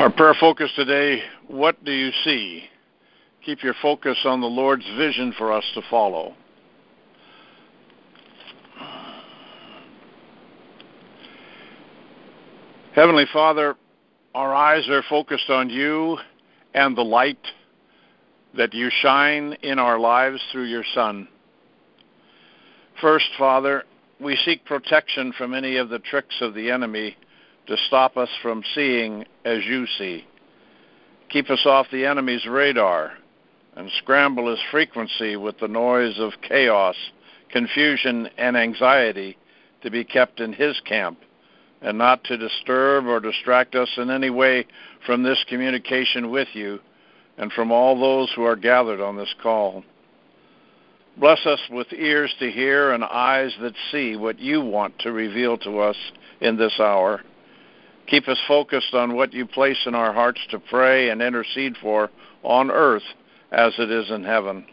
Our prayer focus today what do you see? Keep your focus on the Lord's vision for us to follow. Heavenly Father, our eyes are focused on you and the light that you shine in our lives through your Son. First, Father, we seek protection from any of the tricks of the enemy to stop us from seeing as you see. Keep us off the enemy's radar and scramble his frequency with the noise of chaos, confusion, and anxiety to be kept in his camp and not to disturb or distract us in any way from this communication with you and from all those who are gathered on this call. Bless us with ears to hear and eyes that see what you want to reveal to us in this hour. Keep us focused on what you place in our hearts to pray and intercede for on earth as it is in heaven.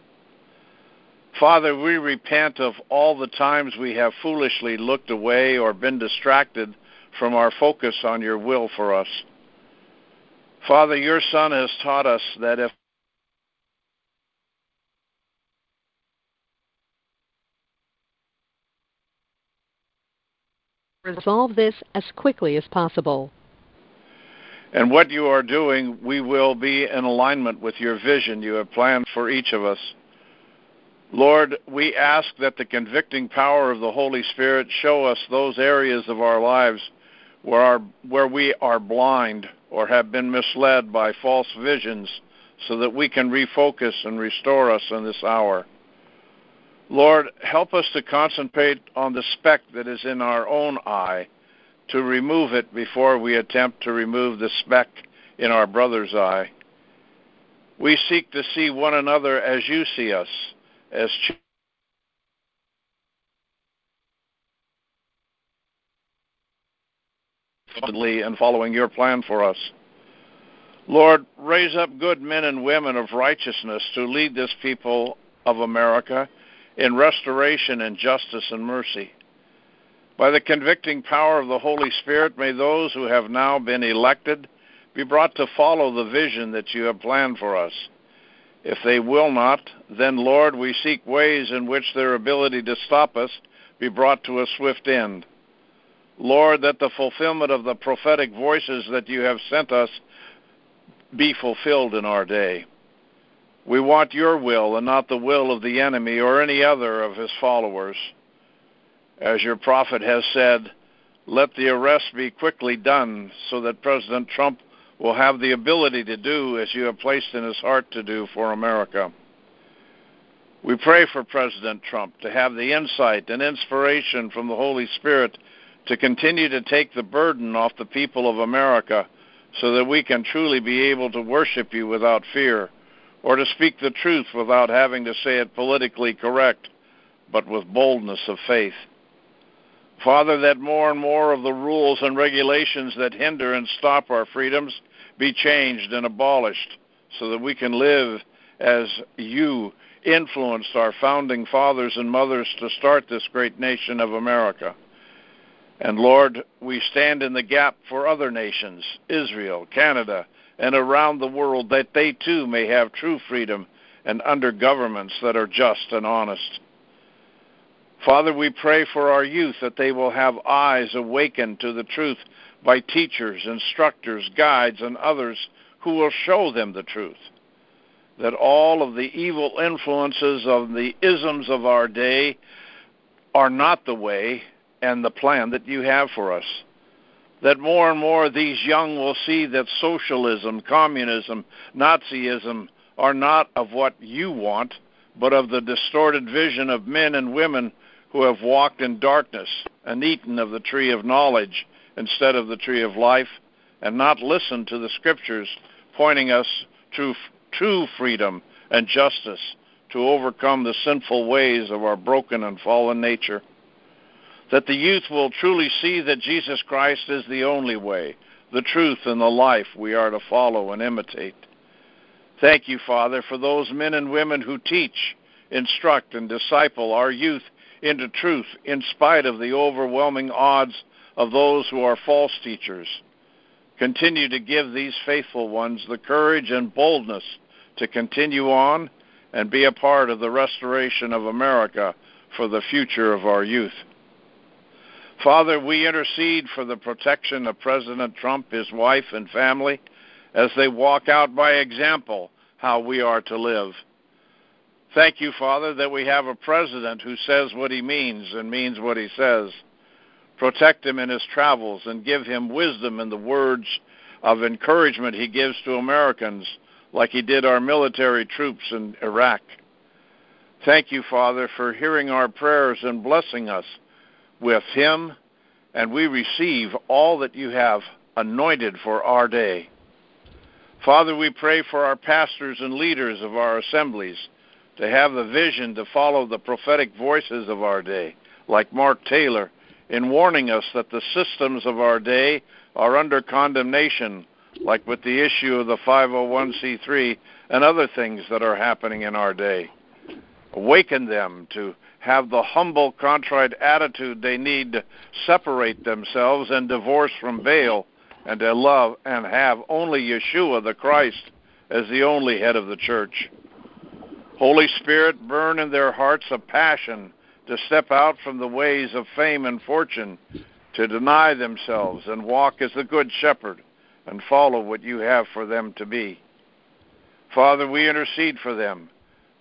Father, we repent of all the times we have foolishly looked away or been distracted from our focus on your will for us. Father, your Son has taught us that if resolve this as quickly as possible. And what you are doing, we will be in alignment with your vision you have planned for each of us. Lord, we ask that the convicting power of the Holy Spirit show us those areas of our lives where, our, where we are blind or have been misled by false visions so that we can refocus and restore us in this hour. Lord, help us to concentrate on the speck that is in our own eye, to remove it before we attempt to remove the speck in our brother's eye. We seek to see one another as you see us, as children. and following your plan for us. Lord, raise up good men and women of righteousness to lead this people of America in restoration and justice and mercy. By the convicting power of the Holy Spirit, may those who have now been elected be brought to follow the vision that you have planned for us. If they will not, then, Lord, we seek ways in which their ability to stop us be brought to a swift end. Lord, that the fulfillment of the prophetic voices that you have sent us be fulfilled in our day. We want your will and not the will of the enemy or any other of his followers. As your prophet has said, let the arrest be quickly done so that President Trump will have the ability to do as you have placed in his heart to do for America. We pray for President Trump to have the insight and inspiration from the Holy Spirit to continue to take the burden off the people of America so that we can truly be able to worship you without fear or to speak the truth without having to say it politically correct, but with boldness of faith. Father, that more and more of the rules and regulations that hinder and stop our freedoms be changed and abolished so that we can live as you influenced our founding fathers and mothers to start this great nation of America. And Lord, we stand in the gap for other nations, Israel, Canada, and around the world, that they too may have true freedom and under governments that are just and honest. Father, we pray for our youth that they will have eyes awakened to the truth by teachers, instructors, guides, and others who will show them the truth. That all of the evil influences of the isms of our day are not the way and the plan that you have for us that more and more these young will see that socialism, communism, Nazism are not of what you want, but of the distorted vision of men and women who have walked in darkness and eaten of the tree of knowledge instead of the tree of life, and not listened to the scriptures pointing us to true freedom and justice to overcome the sinful ways of our broken and fallen nature that the youth will truly see that Jesus Christ is the only way, the truth, and the life we are to follow and imitate. Thank you, Father, for those men and women who teach, instruct, and disciple our youth into truth in spite of the overwhelming odds of those who are false teachers. Continue to give these faithful ones the courage and boldness to continue on and be a part of the restoration of America for the future of our youth. Father, we intercede for the protection of President Trump, his wife, and family as they walk out by example how we are to live. Thank you, Father, that we have a president who says what he means and means what he says. Protect him in his travels and give him wisdom in the words of encouragement he gives to Americans, like he did our military troops in Iraq. Thank you, Father, for hearing our prayers and blessing us with him, and we receive all that you have anointed for our day. Father, we pray for our pastors and leaders of our assemblies to have the vision to follow the prophetic voices of our day, like Mark Taylor, in warning us that the systems of our day are under condemnation, like with the issue of the 501c3 and other things that are happening in our day. Awaken them to have the humble, contrite attitude they need to separate themselves and divorce from Baal and to love and have only Yeshua the Christ as the only head of the church. Holy Spirit, burn in their hearts a passion to step out from the ways of fame and fortune, to deny themselves and walk as the Good Shepherd and follow what you have for them to be. Father, we intercede for them,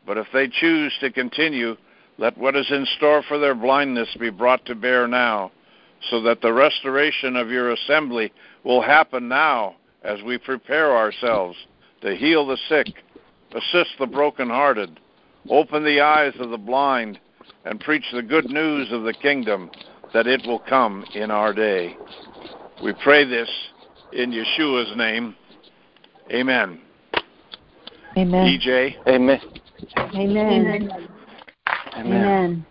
but if they choose to continue, let what is in store for their blindness be brought to bear now, so that the restoration of your assembly will happen now as we prepare ourselves to heal the sick, assist the brokenhearted, open the eyes of the blind, and preach the good news of the kingdom that it will come in our day. We pray this in Yeshua's name. Amen. Amen. EJ. Amen. Amen. Amen. Amen.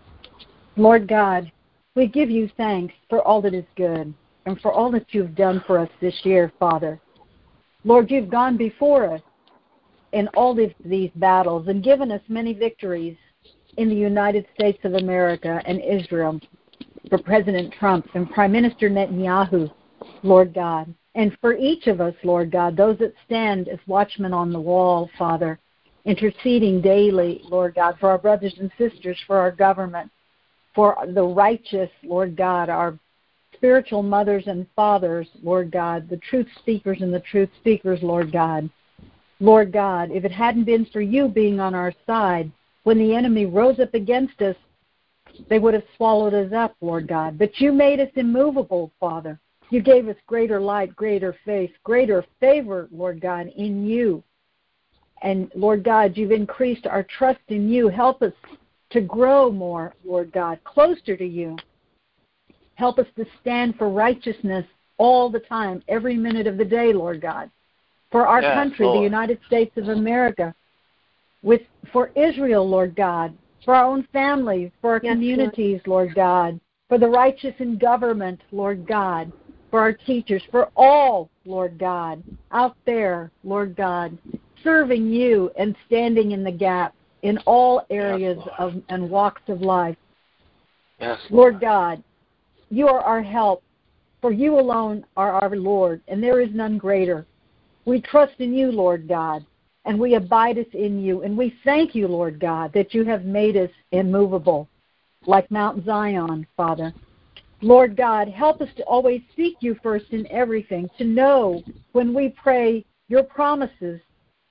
Lord God, we give you thanks for all that is good and for all that you've done for us this year, Father. Lord, you've gone before us in all of these battles and given us many victories in the United States of America and Israel for President Trump and Prime Minister Netanyahu, Lord God. And for each of us, Lord God, those that stand as watchmen on the wall, Father, interceding daily, Lord God, for our brothers and sisters, for our government, for the righteous, Lord God, our spiritual mothers and fathers, Lord God, the truth speakers and the truth speakers, Lord God. Lord God, if it hadn't been for you being on our side, when the enemy rose up against us, they would have swallowed us up, Lord God. But you made us immovable, Father. You gave us greater light, greater faith, greater favor, Lord God, in you. And Lord God, you've increased our trust in you. Help us to grow more, Lord God, closer to you. Help us to stand for righteousness all the time, every minute of the day, Lord God. For our Yes, country, Lord. the United States of America, with for Israel, Lord God, for our own families, for our Yes, communities, Lord God, for the righteous in government, Lord God, for our teachers, for all, Lord God, out there, Lord God, serving you and standing in the gap in all areas Lord. of and walks of life. Yes, Lord God, you are our help, for you alone are our Lord, and there is none greater. We trust in you, Lord God, and we abide us in you, and we thank you, Lord God, that you have made us immovable, like Mount Zion, Father. Lord God, help us to always seek you first in everything, to know when we pray your promises,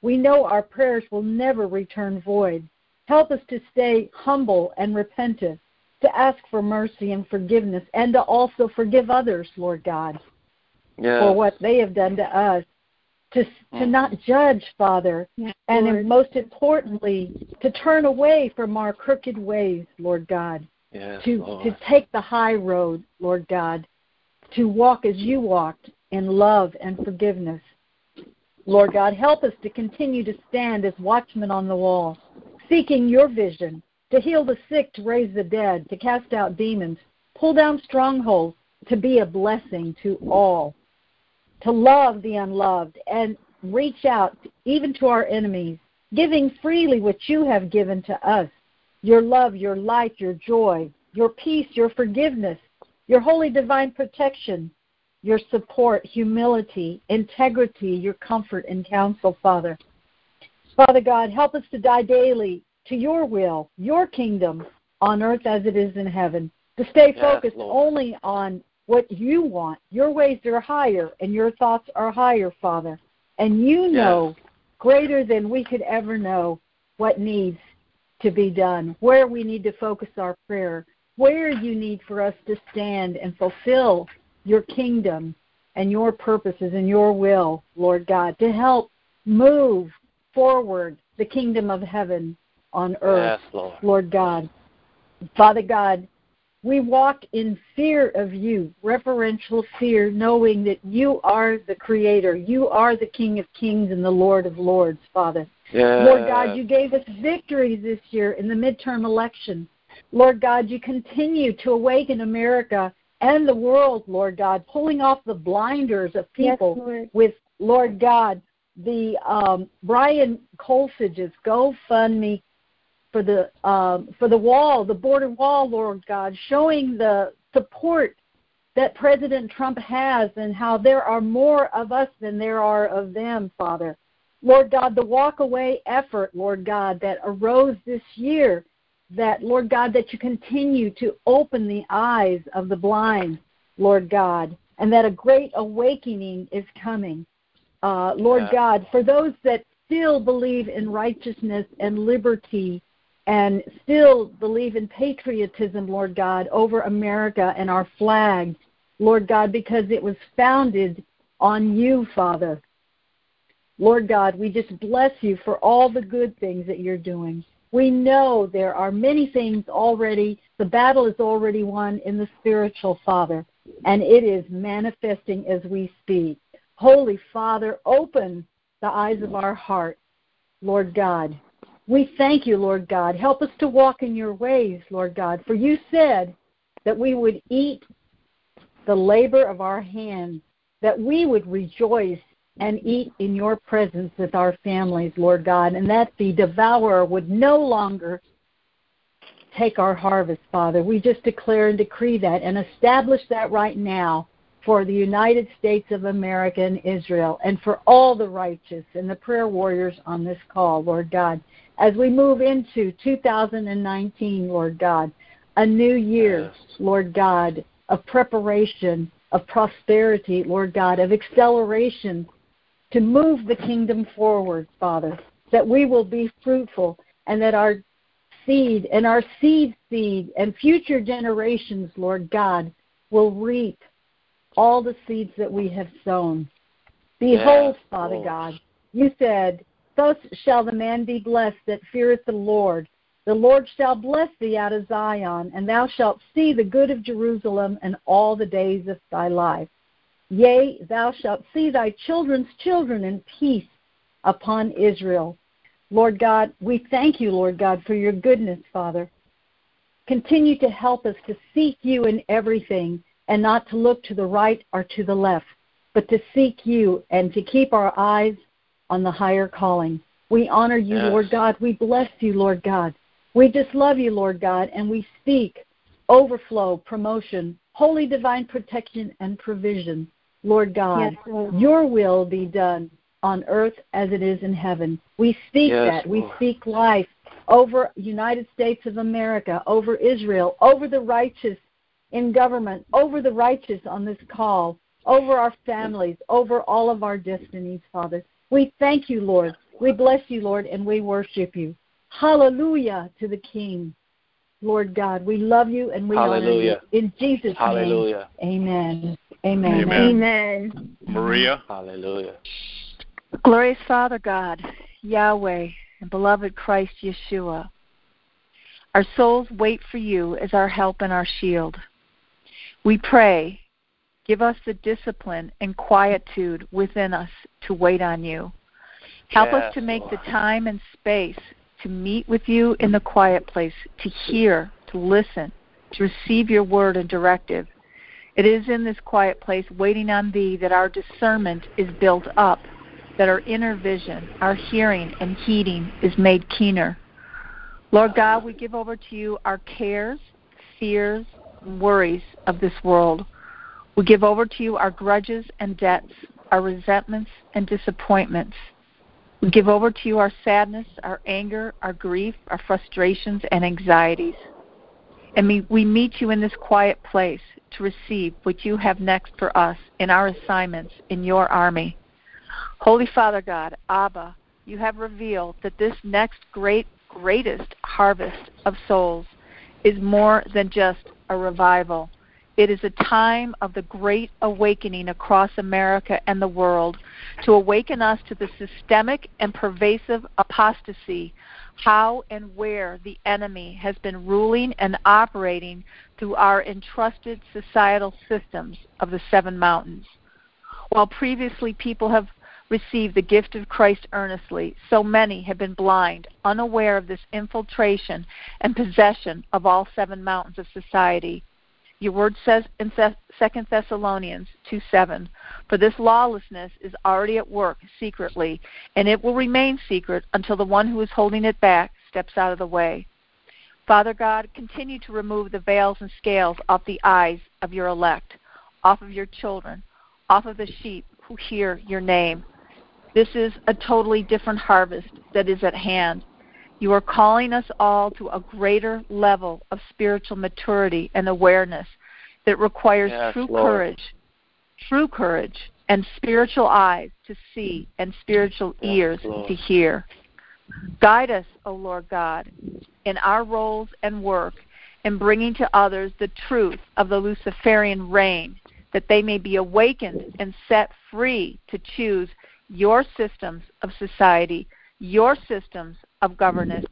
we know our prayers will never return void. Help us to stay humble and repentant, to ask for mercy and forgiveness, and to also forgive others, Lord God, yes. for what they have done to us. To, to Mm. not judge, Father, Yes, and Lord. most importantly, to turn away from our crooked ways, Lord God yes, to Lord. to take the high road, Lord God, to walk as you walked in love and forgiveness. Lord God, help us to continue to stand as watchmen on the wall, seeking your vision, to heal the sick, to raise the dead, to cast out demons, pull down strongholds, to be a blessing to all, to love the unloved, and reach out even to our enemies, giving freely what you have given to us. Your love, your light, your joy, your peace, your forgiveness, your holy divine protection, your support, humility, integrity, your comfort and counsel, Father. Father God, help us to die daily to your will, your kingdom on earth as it is in heaven. To stay Yes, focused Lord. only on what you want. Your ways are higher and your thoughts are higher, Father. And you know greater than we could ever know what needs to be done, where we need to focus our prayer, where you need for us to stand and fulfill your kingdom and your purposes and your will, Lord God, to help move forward the kingdom of heaven on earth, Yes, Lord. Lord God. Father God, we walk in fear of you, reverential fear, knowing that you are the Creator. You are the King of Kings and the Lord of Lords, Father. Yes. Lord God, you gave us victory this year in the midterm election. Lord God, you continue to awaken America and the world, Lord God, pulling off the blinders of people Lord. with, Lord God, the um, Brian Kolfage's GoFundMe for the um, for the wall, the border wall, Lord God, showing the support that President Trump has and how there are more of us than there are of them, Father. Lord God, the walk away effort, Lord God, that arose this year, that, Lord God, that you continue to open the eyes of the blind, Lord God, and that a great awakening is coming. Uh, Lord Yeah. God, for those that still believe in righteousness and liberty and still believe in patriotism, Lord God, over America and our flag, Lord God, because it was founded on you, Father. Lord God, we just bless you for all the good things that you're doing. We know there are many things already, the battle is already won in the spiritual, Father, and it is manifesting as we speak. Holy Father, open the eyes of our heart, Lord God. We thank you, Lord God. Help us to walk in your ways, Lord God, for you said that we would eat the labor of our hands, that we would rejoice and eat in your presence with our families, Lord God, and that the devourer would no longer take our harvest, Father. We just declare and decree that and establish that right now for the United States of America and Israel and for all the righteous and the prayer warriors on this call, Lord God. As we move into 2019, Lord God, a new year. Lord God, of preparation, of prosperity, Lord God, of acceleration to move the kingdom forward, Father, that we will be fruitful and that our seed and our seed seed and future generations, Lord God, will reap all the seeds that we have sown. Behold, Yes, Father God, you said, Thus shall the man be blessed that feareth the Lord. The Lord shall bless thee out of Zion, and thou shalt see the good of Jerusalem and all the days of thy life. Yea, thou shalt see thy children's children in peace upon Israel. Lord God, we thank you, Lord God, for your goodness, Father. Continue to help us to seek you in everything and not to look to the right or to the left, but to seek you and to keep our eyes on the higher calling. We honor you, Yes. Lord God. We bless you, Lord God. We just love you, Lord God, and we speak overflow, promotion, holy divine protection and provision. Lord God, Yes, Lord. your will be done on earth as it is in heaven. We speak Yes, that. We Lord. speak life over United States of America, over Israel, over the righteous in government, over the righteous on this call, over our families, over all of our destinies, Father. We thank you, Lord. We bless you, Lord, and we worship you. Hallelujah to the King. Lord God, we love you and we honor you. In Jesus' Hallelujah. name, amen. Amen. Amen. Amen. Maria? Hallelujah. Glorious Father God, Yahweh, and beloved Christ Yeshua, our souls wait for you as our help and our shield. We pray, give us the discipline and quietude within us to wait on you. Help us to make Lord. the time and space to meet with you in the quiet place, to hear, to listen, to receive your word and directive. It is in this quiet place, waiting on thee, that our discernment is built up, that our inner vision, our hearing and heeding is made keener. Lord God, we give over to you our cares, fears, worries of this world. We give over to you our grudges and debts, our resentments and disappointments. We give over to you our sadness, our anger, our grief, our frustrations, and anxieties. And we, meet you in this quiet place to receive what you have next for us in our assignments in your army. Holy Father God, Abba, you have revealed that this next great, greatest harvest of souls is more than just a revival. It is a time of the great awakening across America and the world to awaken us to the systemic and pervasive apostasy, how and where the enemy has been ruling and operating through our entrusted societal systems of the seven mountains. While previously people have received the gift of Christ earnestly, so many have been blind, unaware of this infiltration and possession of all seven mountains of society. Your word says in 2 Thessalonians 2 7, For this lawlessness is already at work secretly, and it will remain secret until the one who is holding it back steps out of the way. Father God, continue to remove the veils and scales off the eyes of your elect, off of your children, off of the sheep who hear your name. This is a totally different harvest that is at hand. You are calling us all to a greater level of spiritual maturity and awareness that requires yes, true Lord. courage, true courage, and spiritual eyes to see and spiritual Yes, ears Lord. to hear. Guide us, O Lord God, in our roles and work in bringing to others the truth of the Luciferian reign, that they may be awakened and set free to choose your systems of society, your systems of governance,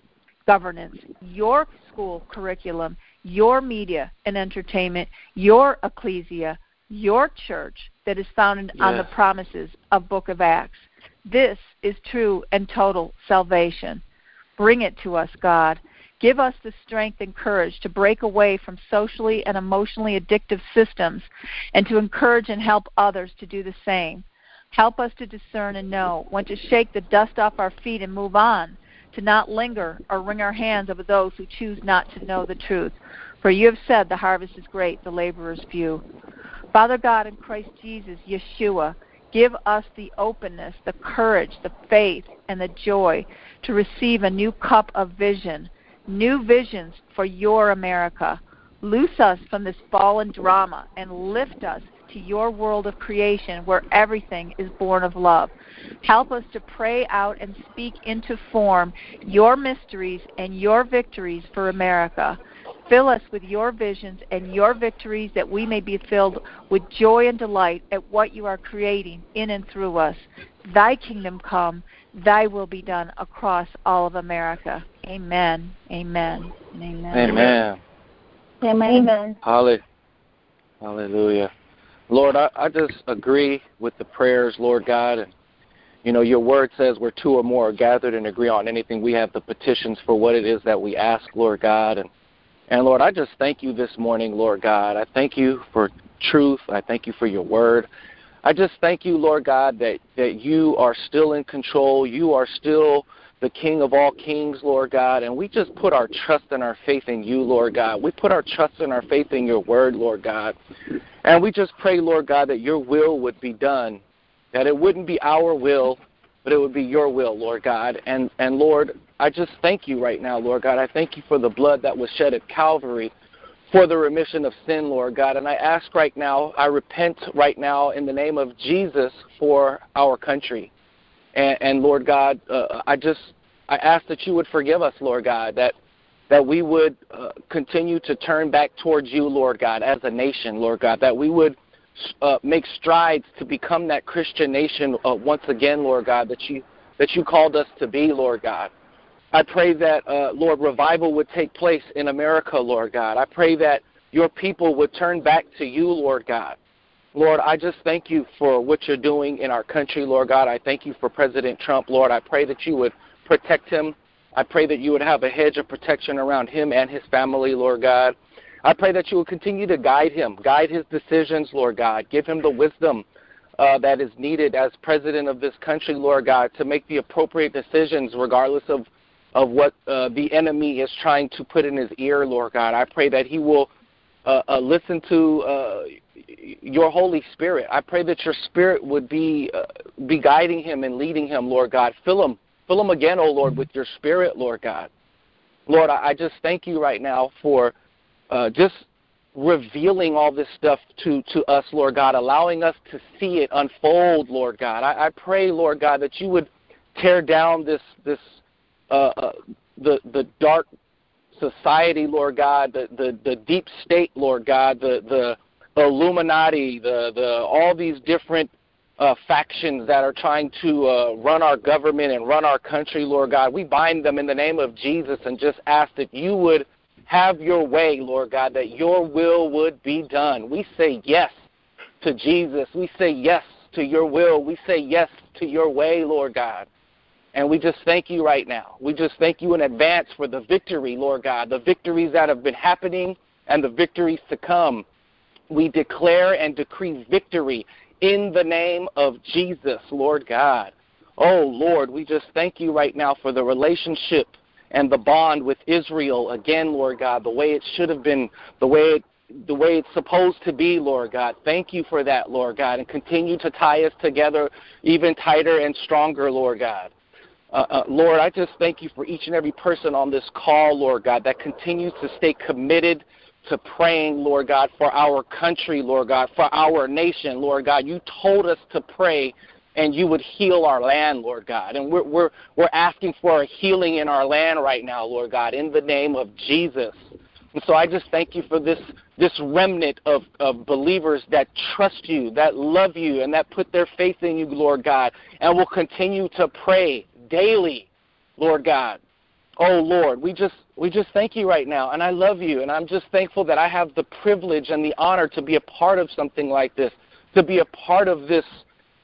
governance, your school curriculum, your media and entertainment, your ecclesia, your church that is founded on the promises of Book of Acts. This is true and total salvation. Bring it to us, God. Give us the strength and courage to break away from socially and emotionally addictive systems and to encourage and help others to do the same. Help us to discern and know when to shake the dust off our feet and move on, to not linger or wring our hands over those who choose not to know the truth. For you have said the harvest is great, the laborers few. Father God in Christ Jesus, Yeshua, give us the openness, the courage, the faith, and the joy to receive a new cup of vision, new visions for your America. Loose us from this fallen drama and lift us to your world of creation where everything is born of love. Help us to pray out and speak into form your mysteries and your victories for America. Fill us with your visions and your victories that we may be filled with joy and delight at what you are creating in and through us. Thy kingdom come, thy will be done across all of America. Amen. Amen. and Amen. Amen. Amen. Halle- Hallelujah. Lord, I, I just agree with the prayers, Lord God. And, you know, your word says where two or more are gathered and agree on anything, we have the petitions for what it is that we ask, Lord God. And, and Lord, I just thank you this morning, Lord God. I thank you for truth. I thank you for your word. I just thank you, Lord God, that, that you are still in control. You are still the King of all kings, Lord God. And we just put our trust and our faith in you, Lord God. We put our trust and our faith in your word, Lord God. And we just pray, Lord God, that your will would be done, that it wouldn't be our will, but it would be your will, Lord God. And, and Lord, I just thank you right now, Lord God. I thank you for the blood that was shed at Calvary for the remission of sin, Lord God. And I ask right now, I repent right now in the name of Jesus for our country. And, and Lord God, uh, I just I ask that you would forgive us, Lord God, that that we would uh, continue to turn back towards you, Lord God, as a nation, Lord God, that we would uh, make strides to become that Christian nation uh, once again, Lord God, that you that you called us to be, Lord God. I pray that, uh, Lord, revival would take place in America, Lord God. I pray that your people would turn back to you, Lord God. Lord, I just thank you for what you're doing in our country, Lord God. I thank you for President Trump, Lord. I pray that you would protect him. I pray that you would have a hedge of protection around him and his family, Lord God. I pray that you will continue to guide him, guide his decisions, Lord God. Give him the wisdom uh, that is needed as president of this country, Lord God, to make the appropriate decisions regardless of of what uh, the enemy is trying to put in his ear, Lord God. I pray that he will uh, uh, listen to uh, your Holy Spirit. I pray that your Spirit would be uh, be guiding him and leading him, Lord God. Fill him, fill him again, oh Lord, with your Spirit, Lord God. Lord, I, I just thank you right now for uh, just revealing all this stuff to, to us, Lord God, allowing us to see it unfold, Lord God. I, I pray, Lord God, that you would tear down this this uh, uh, the the dark society, Lord God, the, the the deep state, Lord God, the the Illuminati, the the all these different uh, factions that are trying to uh, run our government and run our country, Lord God. We bind them in the name of Jesus and just ask that you would have your way, Lord God, that your will would be done. We say yes to Jesus. We say yes to your will. We say yes to your way, Lord God. And we just thank you right now. We just thank you in advance for the victory, Lord God, the victories that have been happening and the victories to come. We declare and decree victory in the name of Jesus, Lord God. Oh, Lord, we just thank you right now for the relationship and the bond with Israel again, Lord God, the way it should have been, the way it the way it's supposed to be, Lord God. Thank you for that, Lord God, and continue to tie us together even tighter and stronger, Lord God. Uh, uh, Lord, I just thank you for each and every person on this call, Lord God, that continues to stay committed to praying, Lord God, for our country, Lord God, for our nation, Lord God. You told us to pray and you would heal our land, Lord God. And we're, we're, we're asking for a healing in our land right now, Lord God, in the name of Jesus. And so I just thank you for this, this remnant of, of believers that trust you, that love you, and that put their faith in you, Lord God, and will continue to pray daily, Lord God. Oh Lord, we just we just thank you right now, and I love you, and I'm just thankful that I have the privilege and the honor to be a part of something like this, to be a part of this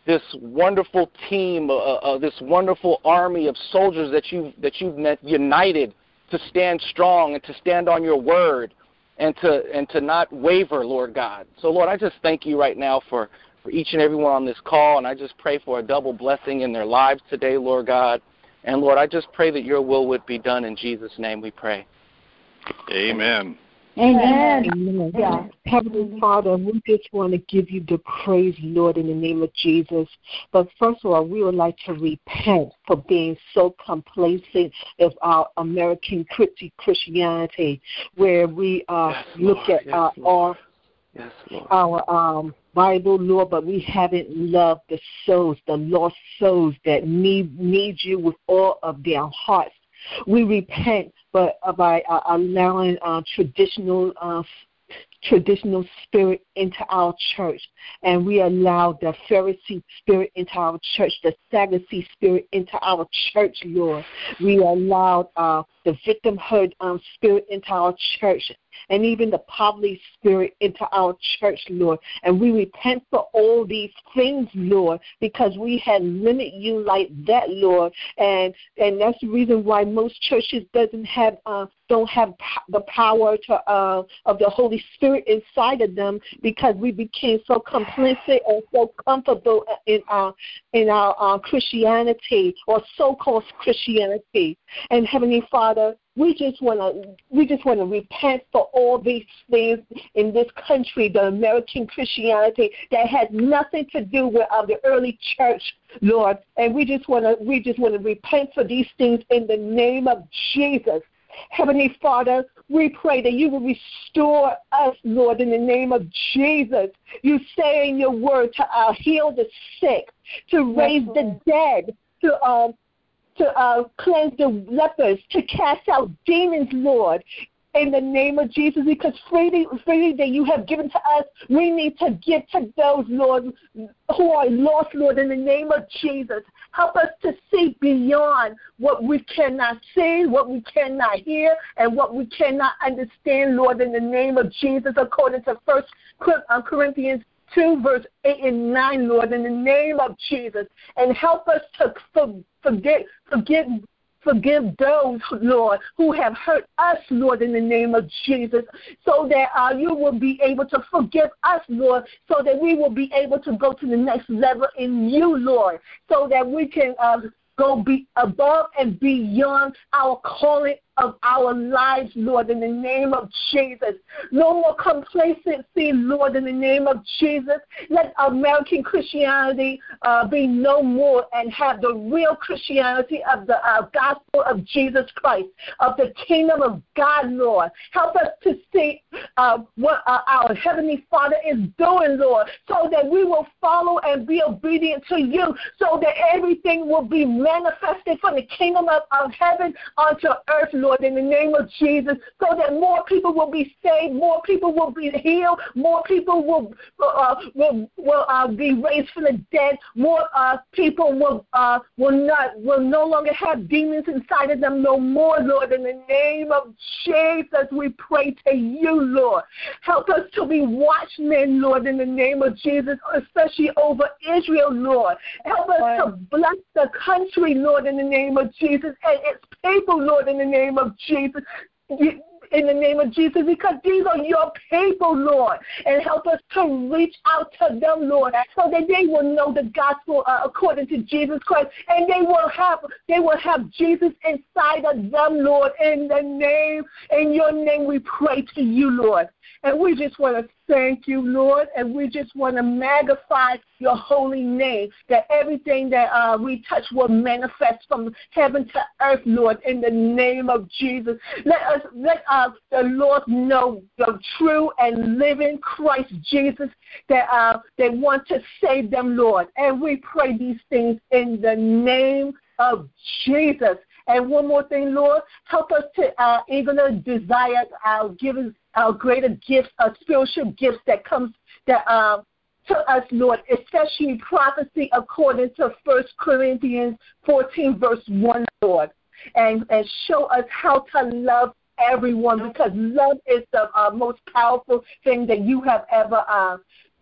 this wonderful team, uh, uh, this wonderful army of soldiers that you've that you've met, united to stand strong and to stand on your word and to and to not waver, Lord God. So Lord, I just thank you right now for for each and everyone on this call, and I just pray for a double blessing in their lives today, Lord God. And Lord, I just pray that your will would be done in Jesus' name. We pray. Amen. Amen. Amen. Yeah. Heavenly Father, we just want to give you the praise, Lord, in the name of Jesus. But first of all, we would like to repent for being so complacent of our American Christianity, where we uh, yes, look Lord. at yes, uh, our yes, our um, Bible, Lord, but we haven't loved the souls, the lost souls that need need you with all of their hearts. We repent, but uh, by uh, allowing uh, traditional uh, traditional spirit into our church, and we allow the Pharisee spirit into our church, the Sadducee spirit into our church, Lord. We allowed uh, the victimhood um, spirit into our church, and even the poverty spirit into our church, Lord. And we repent for all these things, Lord, because we had limited you like that, Lord. And and that's the reason why most churches doesn't have uh, don't have the power to uh, of the Holy Spirit inside of them because we became so complacent and so comfortable in our in our uh, Christianity or so-called Christianity. And Heavenly Father, we just want to we just want to repent for all these things in this country, the American Christianity that has nothing to do with uh, the early church, Lord. And we just want to we just want to repent for these things in the name of Jesus. Heavenly Father, we pray that you will restore us, Lord, in the name of Jesus. You say in your word to uh, heal the sick, to raise the dead, to um, to uh, cleanse the lepers, to cast out demons, Lord. In the name of Jesus, because freely, freely that you have given to us, we need to give to those, Lord, who are lost, Lord, in the name of Jesus. Help us to see beyond what we cannot see, what we cannot hear, and what we cannot understand, Lord, in the name of Jesus, according to First uh, Corinthians 2, verse 8 and 9, Lord, in the name of Jesus. And help us to forget, forget, forgive those, Lord, who have hurt us, Lord, in the name of Jesus, so that uh, you will be able to forgive us, Lord, so that we will be able to go to the next level in you, Lord, so that we can uh, go be above and beyond our calling of our lives, Lord, in the name of Jesus. No more complacency, Lord, in the name of Jesus. Let American Christianity uh, be no more and have the real Christianity of the uh, gospel of Jesus Christ, of the kingdom of God, Lord. Help us to see uh, what uh, our Heavenly Father is doing, Lord, so that we will follow and be obedient to you, so that everything will be manifested from the kingdom of, of heaven onto earth, Lord, in the name of Jesus, so that more people will be saved, more people will be healed, more people will uh, will, will uh, be raised from the dead, more uh, people will uh, will not will no longer have demons inside of them no more, Lord. In the name of Jesus, we pray to you, Lord. Help us to be watchmen, Lord, in the name of Jesus, especially over Israel, Lord. Help us to bless the country, Lord, in the name of Jesus, and its people, Lord, in the name of Jesus in the name of Jesus because these are your people, Lord. And help us to reach out to them, Lord, so that they will know the gospel uh, according to Jesus Christ. And they will have they will have Jesus inside of them, Lord. In the name, in your name we pray to you, Lord. And we just want to thank you, Lord, and we just want to magnify your holy name, that everything that uh, we touch will manifest from heaven to earth, Lord, in the name of Jesus. Let us let uh, the Lord know the true and living Christ Jesus that uh, they want to save them, Lord. And we pray these things in the name of Jesus. And one more thing, Lord, help us to uh, even desire our giving our greater gifts, our spiritual gifts that comes that uh, to us, Lord, especially prophecy according to First Corinthians 14, verse 1, Lord. And, and show us how to love everyone because love is the uh, most powerful thing that you have ever uh,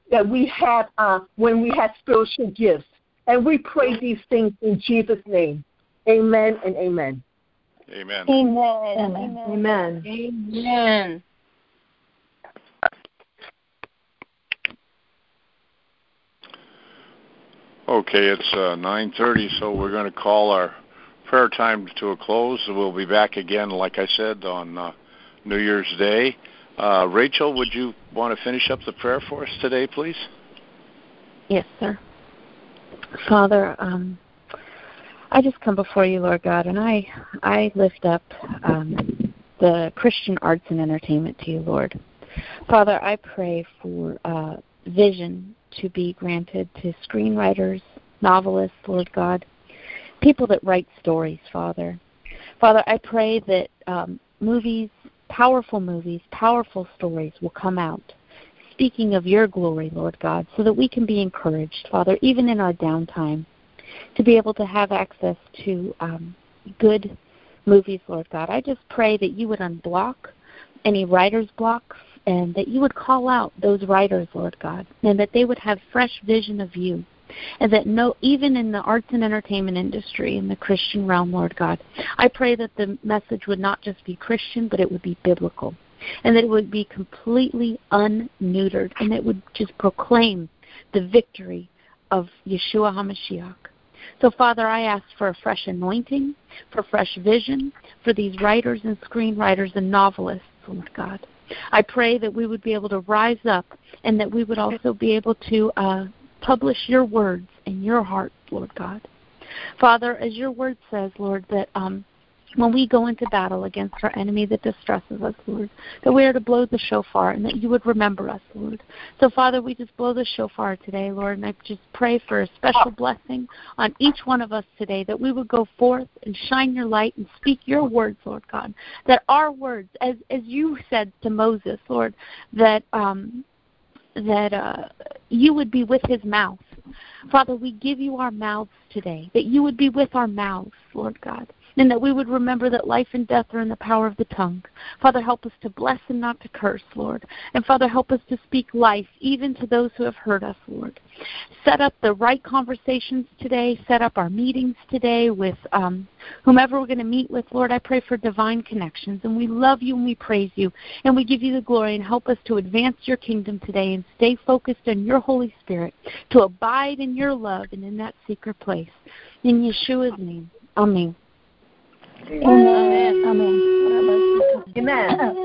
that we have uh, when we have spiritual gifts. And we pray these things in Jesus' name. Amen and amen. Amen. Amen. Amen. Amen. Amen. Okay, it's uh, 9:30, so we're going to call our prayer time to a close. We'll be back again, like I said, on uh, New Year's Day. Uh, Rachel, would you want to finish up the prayer for us today, please? Yes, sir. Father, um, I just come before you, Lord God, and I I lift up um, the Christian arts and entertainment to you, Lord. Father, I pray for uh, vision to be granted to screenwriters, novelists, Lord God, people that write stories, Father. Father, I pray that um, movies, powerful movies, powerful stories will come out speaking of your glory, Lord God, so that we can be encouraged, Father, even in our downtime, to be able to have access to um, good movies, Lord God. I just pray that you would unblock any writer's blocks and that you would call out those writers, Lord God, and that they would have fresh vision of you. And that no, even in the arts and entertainment industry, in the Christian realm, Lord God, I pray that the message would not just be Christian, but it would be biblical, and that it would be completely unneutered, and it would just proclaim the victory of Yeshua HaMashiach. So, Father, I ask for a fresh anointing, for fresh vision for these writers and screenwriters and novelists, Lord God. I pray that we would be able to rise up and that we would also be able to uh, publish your words in your heart, Lord God. Father, as your word says, Lord, that um, when we go into battle against our enemy that distresses us, Lord, that we are to blow the shofar and that you would remember us, Lord. So, Father, we just blow the shofar today, Lord, and I just pray for a special blessing on each one of us today, that we would go forth and shine your light and speak your words, Lord God. That our words, as as you said to Moses, Lord, that um, that uh, you would be with his mouth. Father, we give you our mouths today, that you would be with our mouths, Lord God and that we would remember that life and death are in the power of the tongue. Father, help us to bless and not to curse, Lord. And Father, help us to speak life even to those who have hurt us, Lord. Set up the right conversations today. Set up our meetings today with um, whomever we're going to meet with, Lord. I pray for divine connections. And we love you and we praise you. And we give you the glory and help us to advance your kingdom today and stay focused on your Holy Spirit, to abide in your love and in that secret place. In Yeshua's name. Amen. Amen. Amen. Amen.